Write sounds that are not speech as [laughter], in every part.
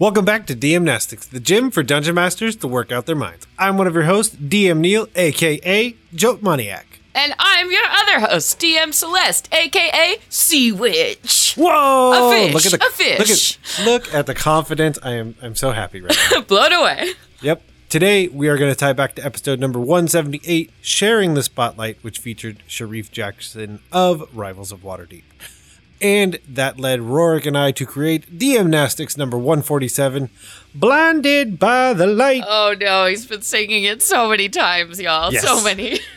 Welcome back to DM Nastics, the gym for dungeon masters to work out their minds. I'm one of your hosts, DM Neil, aka Joke Maniac. And I'm your other host, DM Celeste, aka Sea Witch. Whoa! A fish, Look at the a fish. Look at, look at the confidence. I am I'm so happy right now. [laughs] Blown away. yep. Today we are going to tie back to episode number 178, sharing the spotlight, which featured Shareef Jackson of Rivals of Waterdeep. And that led Rorik and I to create DM Nastics number 147, Blinded by the Light. Oh no, he's been singing it so many times, y'all. Yes. So many. [laughs]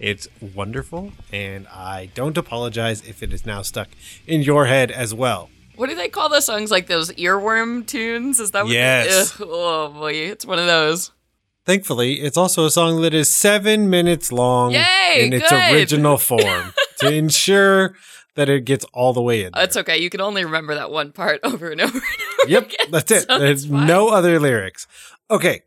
It's wonderful, and I don't apologize if it is now stuck in your head as well. What do they call those songs? Like those earworm tunes? Is that what Yes. Ugh, oh boy, it's one of those. Thankfully, it's also a song that is seven minutes long Yay, in its good. original form [laughs] to ensure that it gets all the way in. Oh, there. It's okay. You can only remember that one part [laughs] over and over and over. yep, again, that's it. so There's no other lyrics. Okay,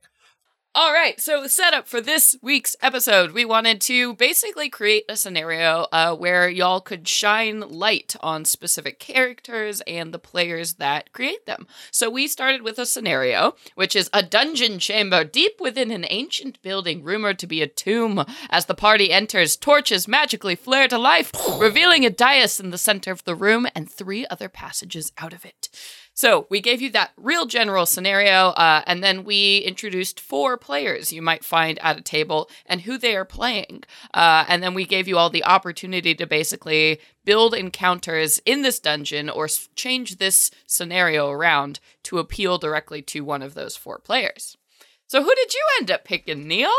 All right, so the setup for this week's episode, we wanted to basically create a scenario uh, where y'all could shine light on specific characters and the players that create them. So we started with a scenario, which is a dungeon chamber deep within an ancient building rumored to be a tomb. As the party enters, torches magically flare to life, revealing a dais in the center of the room and three other passages out of it. So we gave you that real general scenario, uh, and then we introduced four players you might find at a table and who they are playing. Uh, and then we gave you all the opportunity to basically build encounters in this dungeon or s- change this scenario around to appeal directly to one of those four players. So who did you end up picking, Neil?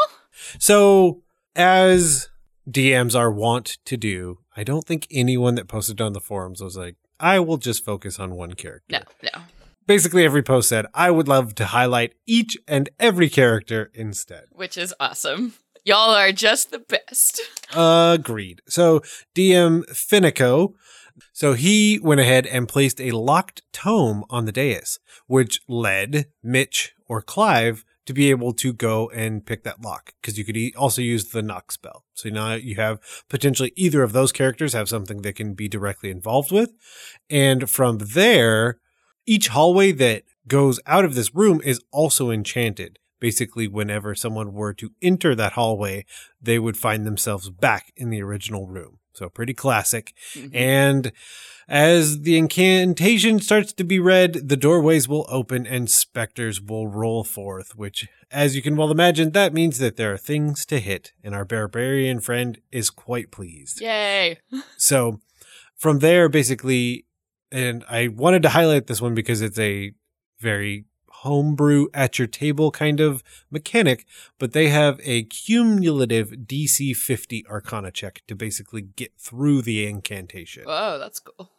so as DMs are wont to do, I don't think anyone that posted on the forums was like, I will just focus on one character. No, no. Basically, every post said, I would love to highlight each and every character instead. Which is awesome. Y'all are just the best. Agreed. So DM Finico, so he went ahead and placed a locked tome on the dais, which led Mitch or Clive to be able to go and pick that lock because you could e- also use the knock spell. So now you have potentially either of those characters have something they can be directly involved with. And from there, each hallway that goes out of this room is also enchanted. Basically, whenever someone were to enter that hallway, they would find themselves back in the original room. So pretty classic. Mm-hmm. And as the incantation starts to be read, the doorways will open and specters will roll forth, which, as you can well imagine, that means that there are things to hit, and our barbarian friend is quite pleased. Yay. [laughs] So from there, basically, and I wanted to highlight this one because it's a very homebrew at your table kind of mechanic, but they have a cumulative DC 50 Arcana check to basically get through the incantation. Oh, that's cool.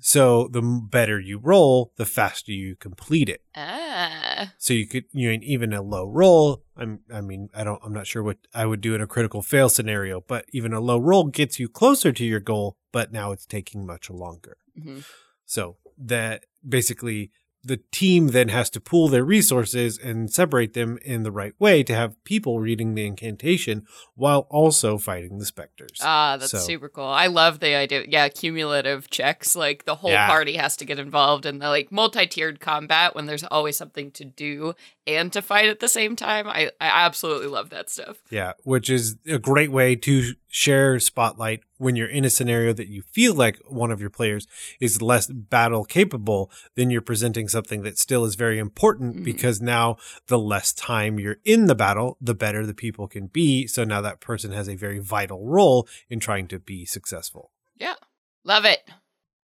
So the better you roll, the faster you complete it. Ah. So you could, you know, even a low roll. I'm, I mean, I don't, I'm not sure what I would do in a critical fail scenario, but even a low roll gets you closer to your goal, but now it's taking much longer. Mhm. So that basically the team then has to pool their resources and separate them in the right way to have people reading the incantation while also fighting the specters. Ah, that's So- super cool. I love the idea. Yeah, cumulative checks. Like the whole Yeah. party has to get involved in the like multi-tiered combat when there's always something to do and to fight at the same time. I, I absolutely love that stuff. Yeah, which is a great way to share spotlight when you're in a scenario that you feel like one of your players is less battle capable, then you're presenting something that still is very important Mhm. because now the less time you're in the battle, the better the people can be. So now that person has a very vital role in trying to be successful. Yeah. Love it.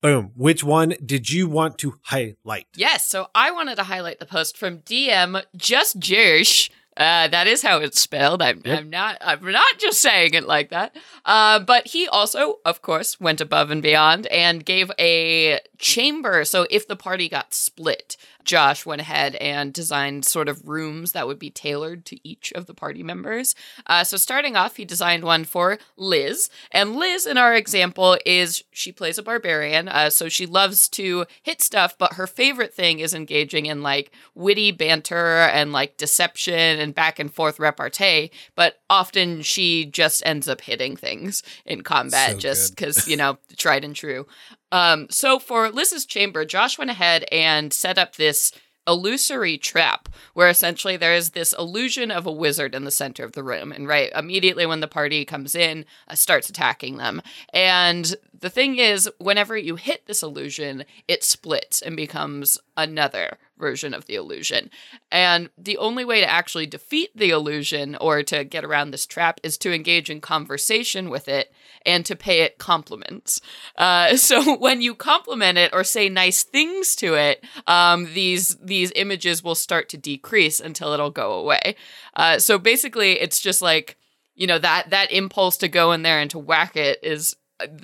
Boom. Which one did you want to highlight? Yes, so I wanted to highlight the post from DM Just Jersh. Uh, that is how it's spelled. I'm, Yep. I'm not. I'm not just saying it like that. Uh, but he also, of course, went above and beyond and gave a chamber. So if the party got split, Josh went ahead and designed sort of rooms that would be tailored to each of the party members. Uh, so starting off, he designed one for Liz, and Liz, in our example, is she plays a barbarian. Uh, so she loves to hit stuff, but her favorite thing is engaging in like witty banter and like deception and back and forth repartee. But often she just ends up hitting things in combat, So just because you know tried and true. Um, so for Liz's chamber, Josh went ahead and set up this illusory trap where essentially there is this illusion of a wizard in the center of the room. And right immediately when the party comes in uh, starts attacking them. And the thing is whenever you hit this illusion it splits and becomes another version of the illusion. And the only way to actually defeat the illusion or to get around this trap is to engage in conversation with it and to pay it compliments. Uh, [laughs] so when you compliment it or say nice things to it um, these these images will start to decrease until it'll go away. Uh, so basically, it's just like you know that that impulse to go in there and to whack it is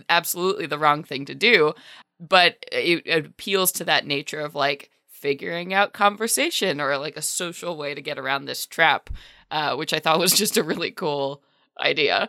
absolutely the wrong thing to do, but it, it appeals to that nature of like figuring out conversation or like a social way to get around this trap, uh, which I thought was [laughs] just a really cool idea.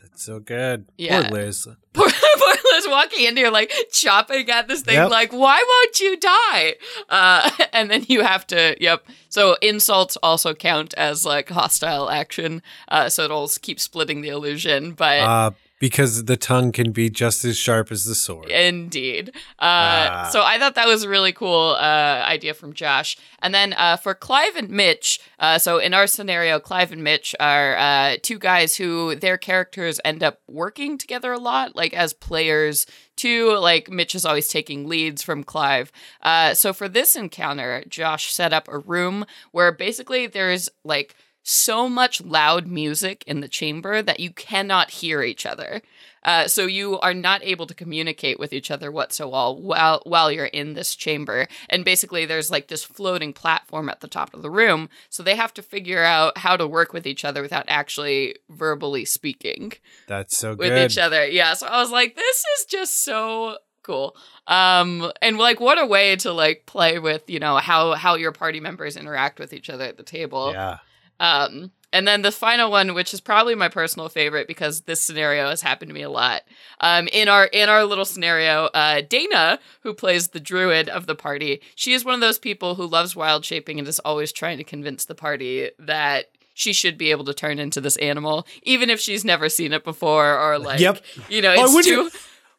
That's so good. Yeah. Poor Liz. [laughs] Poor, poor Liz walking in here like chopping at this thing, Yep. like, why won't you die? Uh, [laughs] and then you have to, yep. So insults also count as like hostile action. Uh, so it'll keep splitting the illusion, but. Because the tongue can be just as sharp as the sword. Indeed. Uh, Ah. So I thought that was a really cool uh, idea from Josh. And then uh, for Clive and Mitch, uh, so in our scenario, Clive and Mitch are uh, two guys who their characters end up working together a lot, like as players too. Like Mitch is always taking leads from Clive. Uh, so for this encounter, Josh set up a room where basically there's like so much loud music in the chamber that you cannot hear each other. Uh, so you are not able to communicate with each other whatsoever while while you're in this chamber. And basically, there's like this floating platform at the top of the room. So they have to figure out how to work with each other without actually verbally speaking That's so good with good. each other. Yeah. So I was like, this is just so cool. Um, and like, what a way to like play with, you know, how how your party members interact with each other at the table. Yeah. Um, and then the final one, which is probably my personal favorite because this scenario has happened to me a lot. Um, in our in our little scenario, uh, Dana, who plays the druid of the party, she is one of those people who loves wild shaping and is always trying to convince the party that she should be able to turn into this animal, even if she's never seen it before or like, Yep. you know, Oh, it's went too.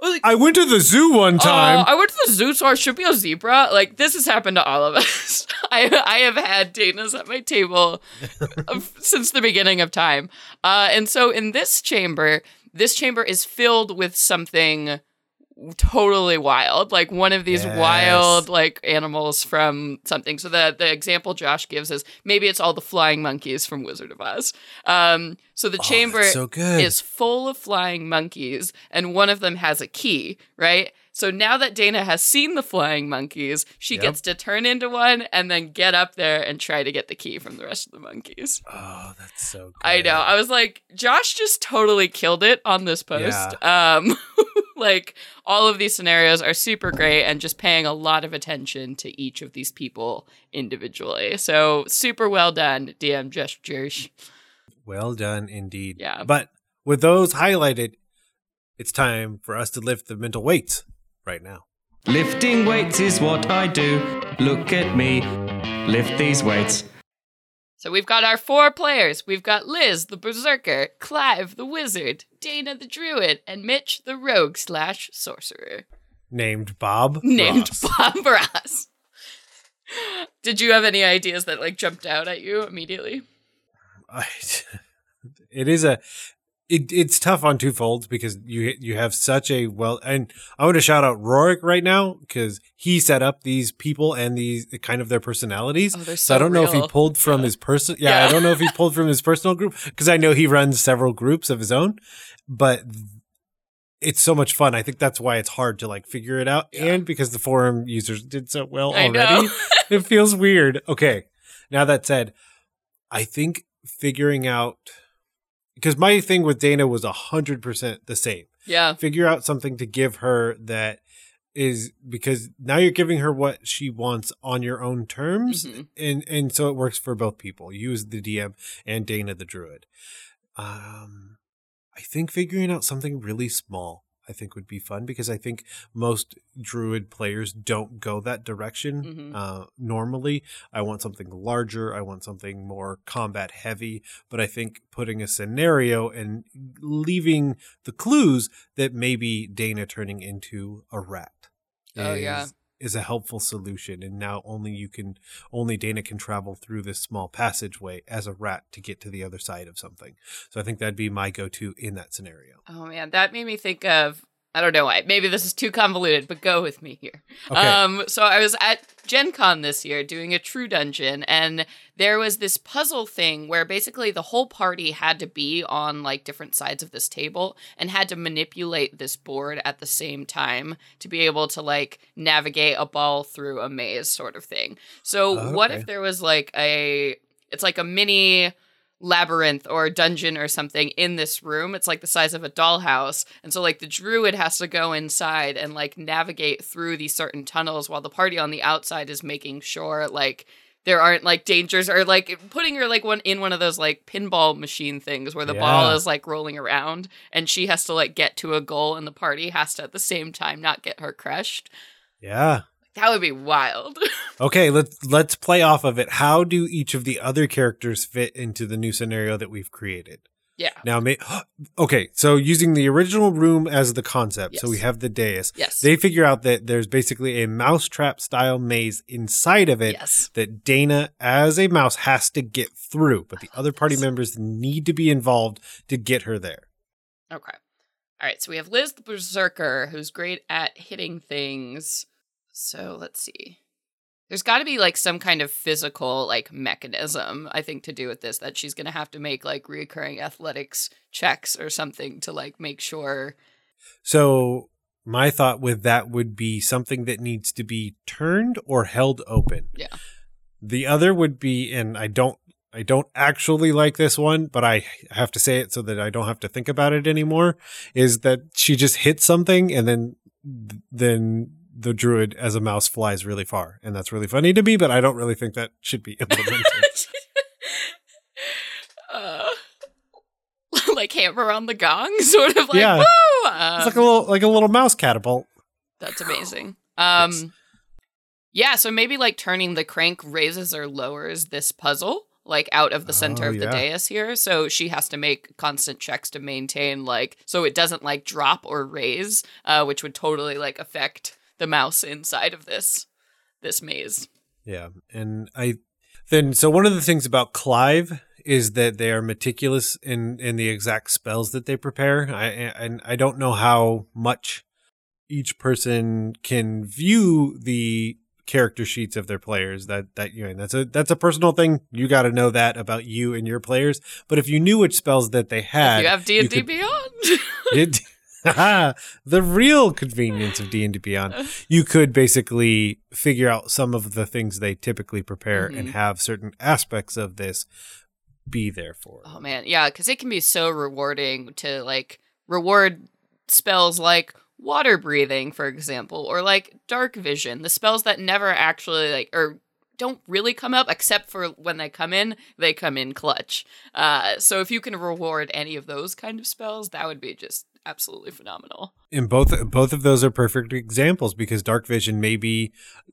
To- I went to the zoo one time. Oh, I went to the zoo, so I should be a zebra. Like this has happened to all of us. [laughs] I I have had Dana's at my table [laughs] since the beginning of time, uh, and so in this chamber, this chamber is filled with something totally wild, like one of these Yes. wild like animals from something. So the the example Josh gives is maybe it's all the flying monkeys from Wizard of Oz. Um, so the Oh, chamber so good. is full of flying monkeys, and one of them has a key, right? So now that Dana has seen the flying monkeys, she Yep. gets to turn into one and then get up there and try to get the key from the rest of the monkeys. oh, that's so good. I know. I was like, Josh just totally killed it on this post. Um, [laughs] like all of these scenarios are super great and just paying a lot of attention to each of these people individually. So super well done, DM gestures. Well done indeed. Yeah. But with those highlighted, it's time for us to lift the mental weights right now. Lifting weights is what I do. Look at me. Lift these weights. So we've got our four players. We've got Liz, the berserker, Clive, the wizard, Dana, the druid, and Mitch, the rogue slash sorcerer, Named Bob. [laughs] named Ross. Bob Ross. Did you have any ideas that like jumped out at you immediately? I- [laughs] it is a it, it's tough on two folds because you you have such a well and I want to shout out Rorik right now because he set up these people and these kind of their personalities. Oh, they're so I so don't know if he pulled from his person. Yeah, Yeah. I don't know if he pulled from his personal group because I know he runs several groups of his own, but it's so much fun. I think that's why it's hard to like figure it out, Yeah. and because the forum users did so well I already, [laughs] it feels weird. Okay, now that said, I think figuring out because my thing with Dana was a hundred percent the same. yeah. Figure out something to give her that is because now you're giving her what she wants on your own terms, Mhm. and and so it works for both people. You as the DM and Dana the druid. Um, I think figuring out something really small. I think would be fun because I think most druid players don't go that direction Mhm. uh, normally. I want something larger. I want something more combat heavy. But I think putting a scenario and leaving the clues that maybe Dana turning into a rat Oh, yeah. Is a helpful solution and now only you can only Dana can travel through this small passageway as a rat to get to the other side of something. So I think that'd be my go-to in that scenario. Oh man, that made me think of I don't know why. Maybe this is too convoluted, but go with me here. Okay. Um, so I was at Gen Con this year doing a true dungeon, and there was this puzzle thing where basically the whole party had to be on like different sides of this table and had to manipulate this board at the same time to be able to like navigate a ball through a maze sort of thing. So what if there was like a it's like a mini labyrinth or dungeon or something in this room. It's like the size of a dollhouse. And so like the druid has to go inside and like navigate through these certain tunnels while the party on the outside is making sure like there aren't like dangers or like putting her like one in one of those like pinball machine things where the ball is like rolling around and she has to like get to a goal and the party has to at the same time not get her crushed. Yeah. That would be wild. [laughs] Okay, let's let's play off of it. How do each of the other characters fit into the new scenario that we've created? yeah. Now, may, [gasps] okay, so using the original room as the concept, so we have the dais. Yes. They figure out that there's basically a mousetrap style maze inside of it yes. that Dana, as a mouse, has to get through, but the oh, other party this. members need to be involved to get her there. Okay. All right. So we have Liz the Berserker, who's great at hitting things. So let's see. There's got to be like some kind of physical like mechanism, I think, to do with this that she's going to have to make like reoccurring athletics checks or something to like make sure. So my thought with that would be something that needs to be turned or held open. Yeah. The other would be, and I don't, I don't actually like this one, but I have to say it so that I don't have to think about it anymore. Is that she just hits something and then, then the druid as a mouse flies really far, and that's really funny to me. But I don't really think that should be [laughs] implemented. [laughs] uh, [laughs] like hammer on the gong, sort of like Yeah. woo. it's like a Um, little, like a little mouse catapult. That's amazing. Um Yes. Yeah, so maybe like turning the crank raises or lowers this puzzle like out of the center Oh, of the yeah. dais here. So she has to make constant checks to maintain like so it doesn't like drop or raise, uh, which would totally like affect the mouse inside of this this maze. Yeah, and I then so one of the things about Clive is that they are meticulous in in the exact spells that they prepare. I and I don't know how much each person can view the character sheets of their players that that you know that's a that's a personal thing you got to know that about you and your players but if you knew which spells that they had If you have D and D could- Beyond. [laughs] [laughs] the real convenience of D and D Beyond. [laughs] You could basically figure out some of the things they typically prepare and Mhm. have certain aspects of this be there for. Oh man, yeah, because it can be so rewarding to like reward spells like water breathing, for example, or like dark vision, the spells that never actually like or don't really come up except for when they come in, they come in clutch. Uh, so if you can reward any of those kind of spells, that would be just absolutely phenomenal. And both both of those are perfect examples because dark vision maybe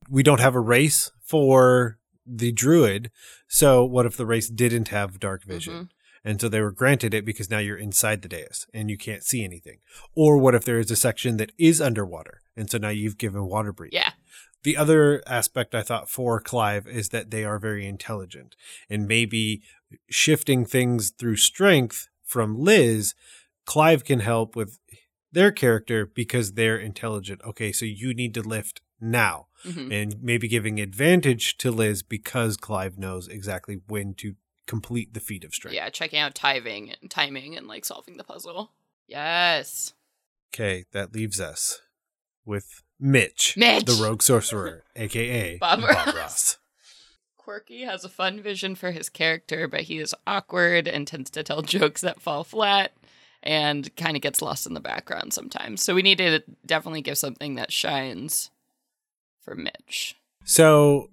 we don't have a race for the druid. So what if the race didn't have dark vision? Mhm. And so they were granted it because now you're inside the dais and you can't see anything. Or what if there is a section that is underwater? And so now you've given water breathing. Yeah. The other aspect I thought for Clive is that they are very intelligent and maybe shifting things through strength from Liz, Clive can help with their character because they're intelligent. Okay, so you need to lift now Mhm. and maybe giving advantage to Liz because Clive knows exactly when to complete the feat of strength. Yeah, checking out timing and timing and like solving the puzzle. Yes. Okay, that leaves us with Mitch, Mitch! the rogue sorcerer, [laughs] aka Bob Bob, Ross. Ross. Quirky has a fun vision for his character, but he is awkward and tends to tell jokes that fall flat and kind of gets lost in the background sometimes. So we need to definitely give something that shines for Mitch. So,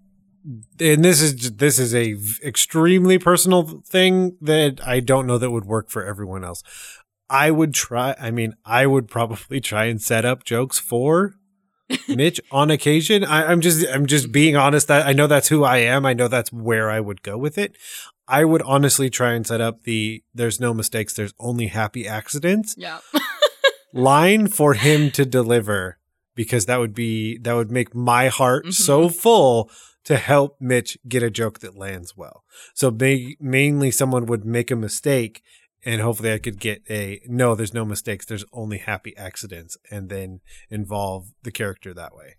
and this is this is a extremely personal thing that I don't know that would work for everyone else. I would try. I mean, I would probably try and set up jokes for Mitch on occasion. I, I'm just I'm just being honest. That I know that's who I am. I know that's where I would go with it. I would honestly try and set up the "there's no mistakes, there's only happy accidents" Yeah. [laughs] [laughs] line for him to deliver because that would be that would make my heart Mhm. so full to help Mitch get a joke that lands well. So ma- mainly someone would make a mistake and hopefully I could get a no there's no mistakes there's only happy accidents and then involve the character that way.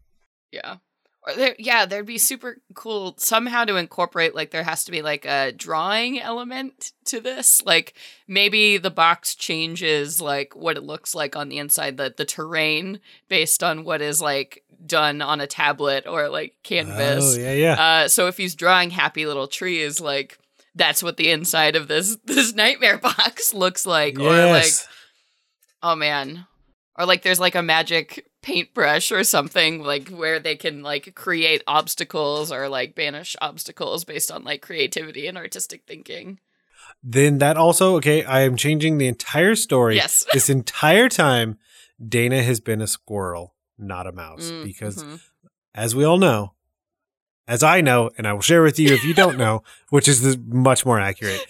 Yeah. Or there, yeah, there'd be super cool somehow to incorporate like there has to be like a drawing element to this. Like maybe the box changes like what it looks like on the inside, the the terrain based on what is like done on a tablet or like canvas. Oh, yeah, yeah. Uh, so if he's drawing happy little trees, like that's what the inside of this [laughs] this nightmare box looks like. Or like oh man or like there's like a magic paintbrush or something like where they can like create obstacles or like banish obstacles based on like creativity and artistic thinking then that also okay, I am changing the entire story. yes [laughs] this entire time Dana has been a squirrel, not a mouse Mm, because mhm. as we all know, as I know, and I will share with you if you don't know, [laughs] which is the, much more accurate.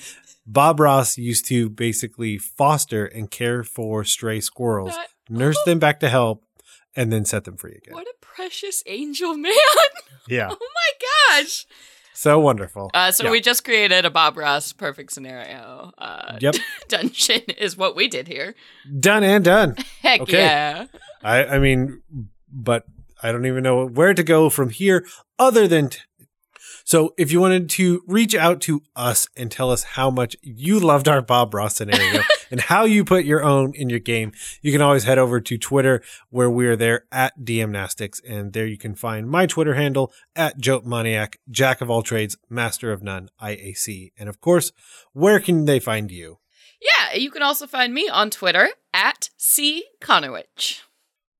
Bob Ross used to basically foster and care for stray squirrels, That- nurse them back to help, and then set them free again. what a precious angel man [laughs] Yeah, oh my gosh so wonderful. uh, so Yeah. we just created a bob ross perfect scenario uh, Yep, [laughs] dungeon is what we did here done and done. heck Okay. yeah I, I mean, but I don't even know where to go from here other than. T- so, if you wanted to reach out to us and tell us how much you loved our Bob Ross scenario [laughs] and how you put your own in your game, you can always head over to Twitter where we are there at DMnastics. And there you can find my Twitter handle at Jotmaniac, Jack of all trades, Master of none, IAC. And of course, where can they find you? yeah you can also find me on twitter at c conowitch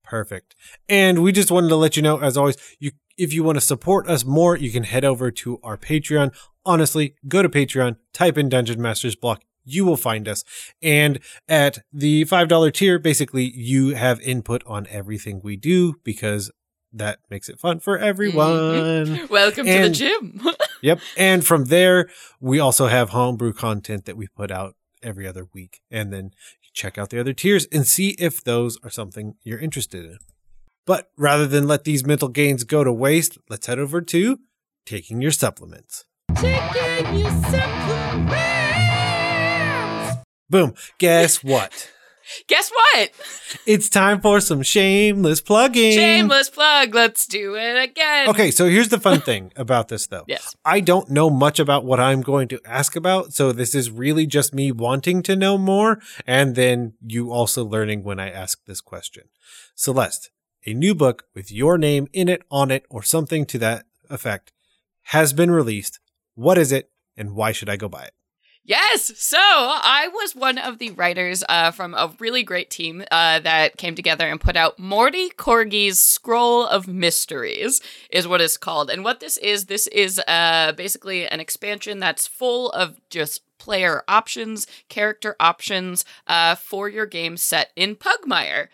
Perfect. And we just wanted to let you know, as always, you if you want to support us more, you can head over to our Patreon. Honestly, go to Patreon, type in Dungeon Masters Block. You will find us. And at the $5 tier, basically, you have input on everything we do because that makes it fun for everyone. Mm-hmm. [laughs] welcome to the gym [laughs] Yep. And from there, we also have homebrew content that we put out every other week. And then check out the other tiers and see if those are something you're interested in. But rather than let these mental gains go to waste, let's head over to taking your supplements. Taking your supplements. Boom. Guess what? Guess what? it's time for some shameless plugging. Shameless plug. Let's do it again. Okay, so here's the fun thing [laughs] about this though. Yes. I don't know much about what I'm going to ask about, so this is really just me wanting to know more, and then you also learning when I ask this question. Celeste, a new book with your name in it, on it, or something to that effect has been released. What is it, and why should I go buy it? Yes. So I was one of the writers uh, from a really great team uh, that came together and put out Morty Corgi's Scroll of Mysteries, is what it's called. And what this is, this is uh, basically an expansion that's full of just player options, character options uh, for your game set in Pugmire.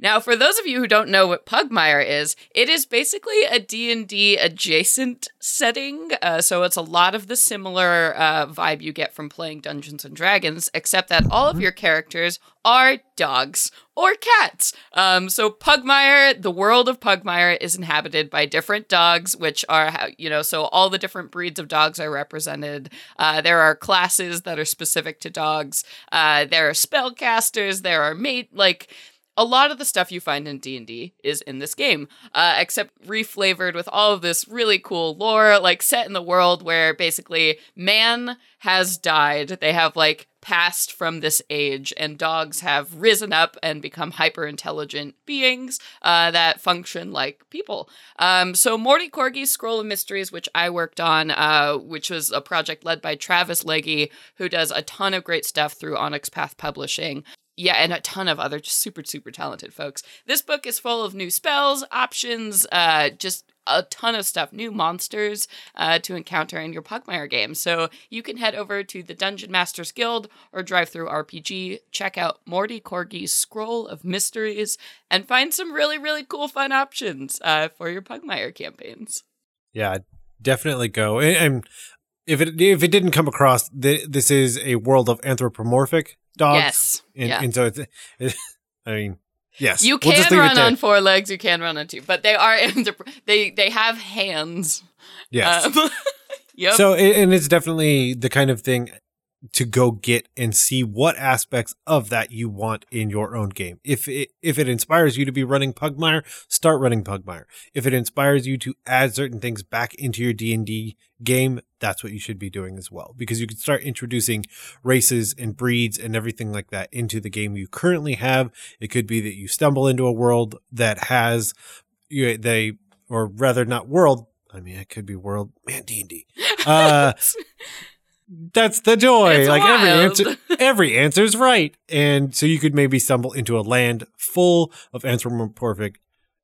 Now, for those of you who don't know what Pugmire is, it is basically a D&D adjacent setting. Uh, so it's a lot of the similar uh, vibe you get from playing Dungeons and Dragons, except that all of your characters are dogs or cats. Um, so Pugmire, the world of Pugmire is inhabited by different dogs, which are, how- you know, so all the different breeds of dogs are represented. Uh, there are classes that are specific to dogs. Uh, there are spellcasters. There are mate, like, a lot of the stuff you find in d&d is in this game uh, except reflavored with all of this really cool lore like set in the world where basically man has died they have like passed from this age and dogs have risen up and become hyper intelligent beings uh, that function like people. Um, so morty corgi's scroll of mysteries which i worked on uh, which was a project led by travis legge who does a ton of great stuff through onyx path publishing yeah, and a ton of other just super, super talented folks. This book is full of new spells, options, uh, just a ton of stuff, new monsters uh, to encounter in your Pugmire game. So you can head over to the Dungeon Masters Guild or DriveThruRPG, check out Morty Corgi's Scroll of Mysteries, and find some really, really cool, fun options uh, for your Pugmire campaigns. Yeah, definitely go. And, if it if it didn't come across, th- this is a world of anthropomorphic dogs. Yes. And, yeah. and so it's, it, [laughs] I mean, Yes. You we'll can run on four legs, you can run on two, but they are [laughs] they they have hands. Yes. Um, [laughs] yep. So, and it's definitely the kind of thing to go get and see what aspects of that you want in your own game. If it if it inspires you to be running Pugmire, start running Pugmire. If it inspires you to add certain things back into your D&D game, that's what you should be doing as well because you can start introducing races and breeds and everything like that into the game you currently have. It could be that you stumble into a world that has you they or rather not world I mean, it could be world man D and D. [laughs] Uh, that's the joy. It's like every answer, every answer's right, and so you could maybe stumble into a land full of anthropomorphic,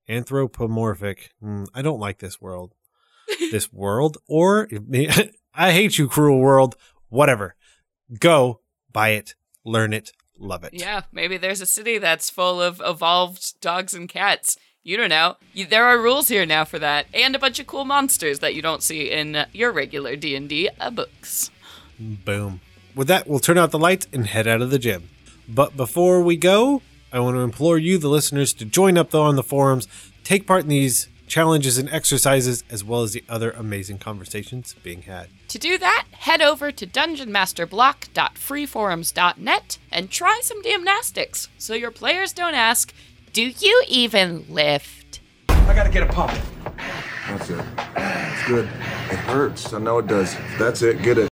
anthropomorphic. hmm, I don't like this world. This world, or [laughs] I hate you, cruel world. Whatever. Go buy it, learn it, love it. Yeah, maybe there's a city that's full of evolved dogs and cats. You don't know. You, there are rules here now for that, and a bunch of cool monsters that you don't see in your regular D and D uh, books. Boom. With that, we'll turn out the lights and head out of the gym. But before we go, I want to implore you, the listeners, to join up though on the forums, take part in these challenges and exercises, as well as the other amazing conversations being had. To do that, head over to dungeonmasterblock.freeforums.net and try some gymnastics, so your players don't ask, "Do you even lift?" I gotta get a pump. That's it. It's good. It hurts. I know it does. That's it. Get it.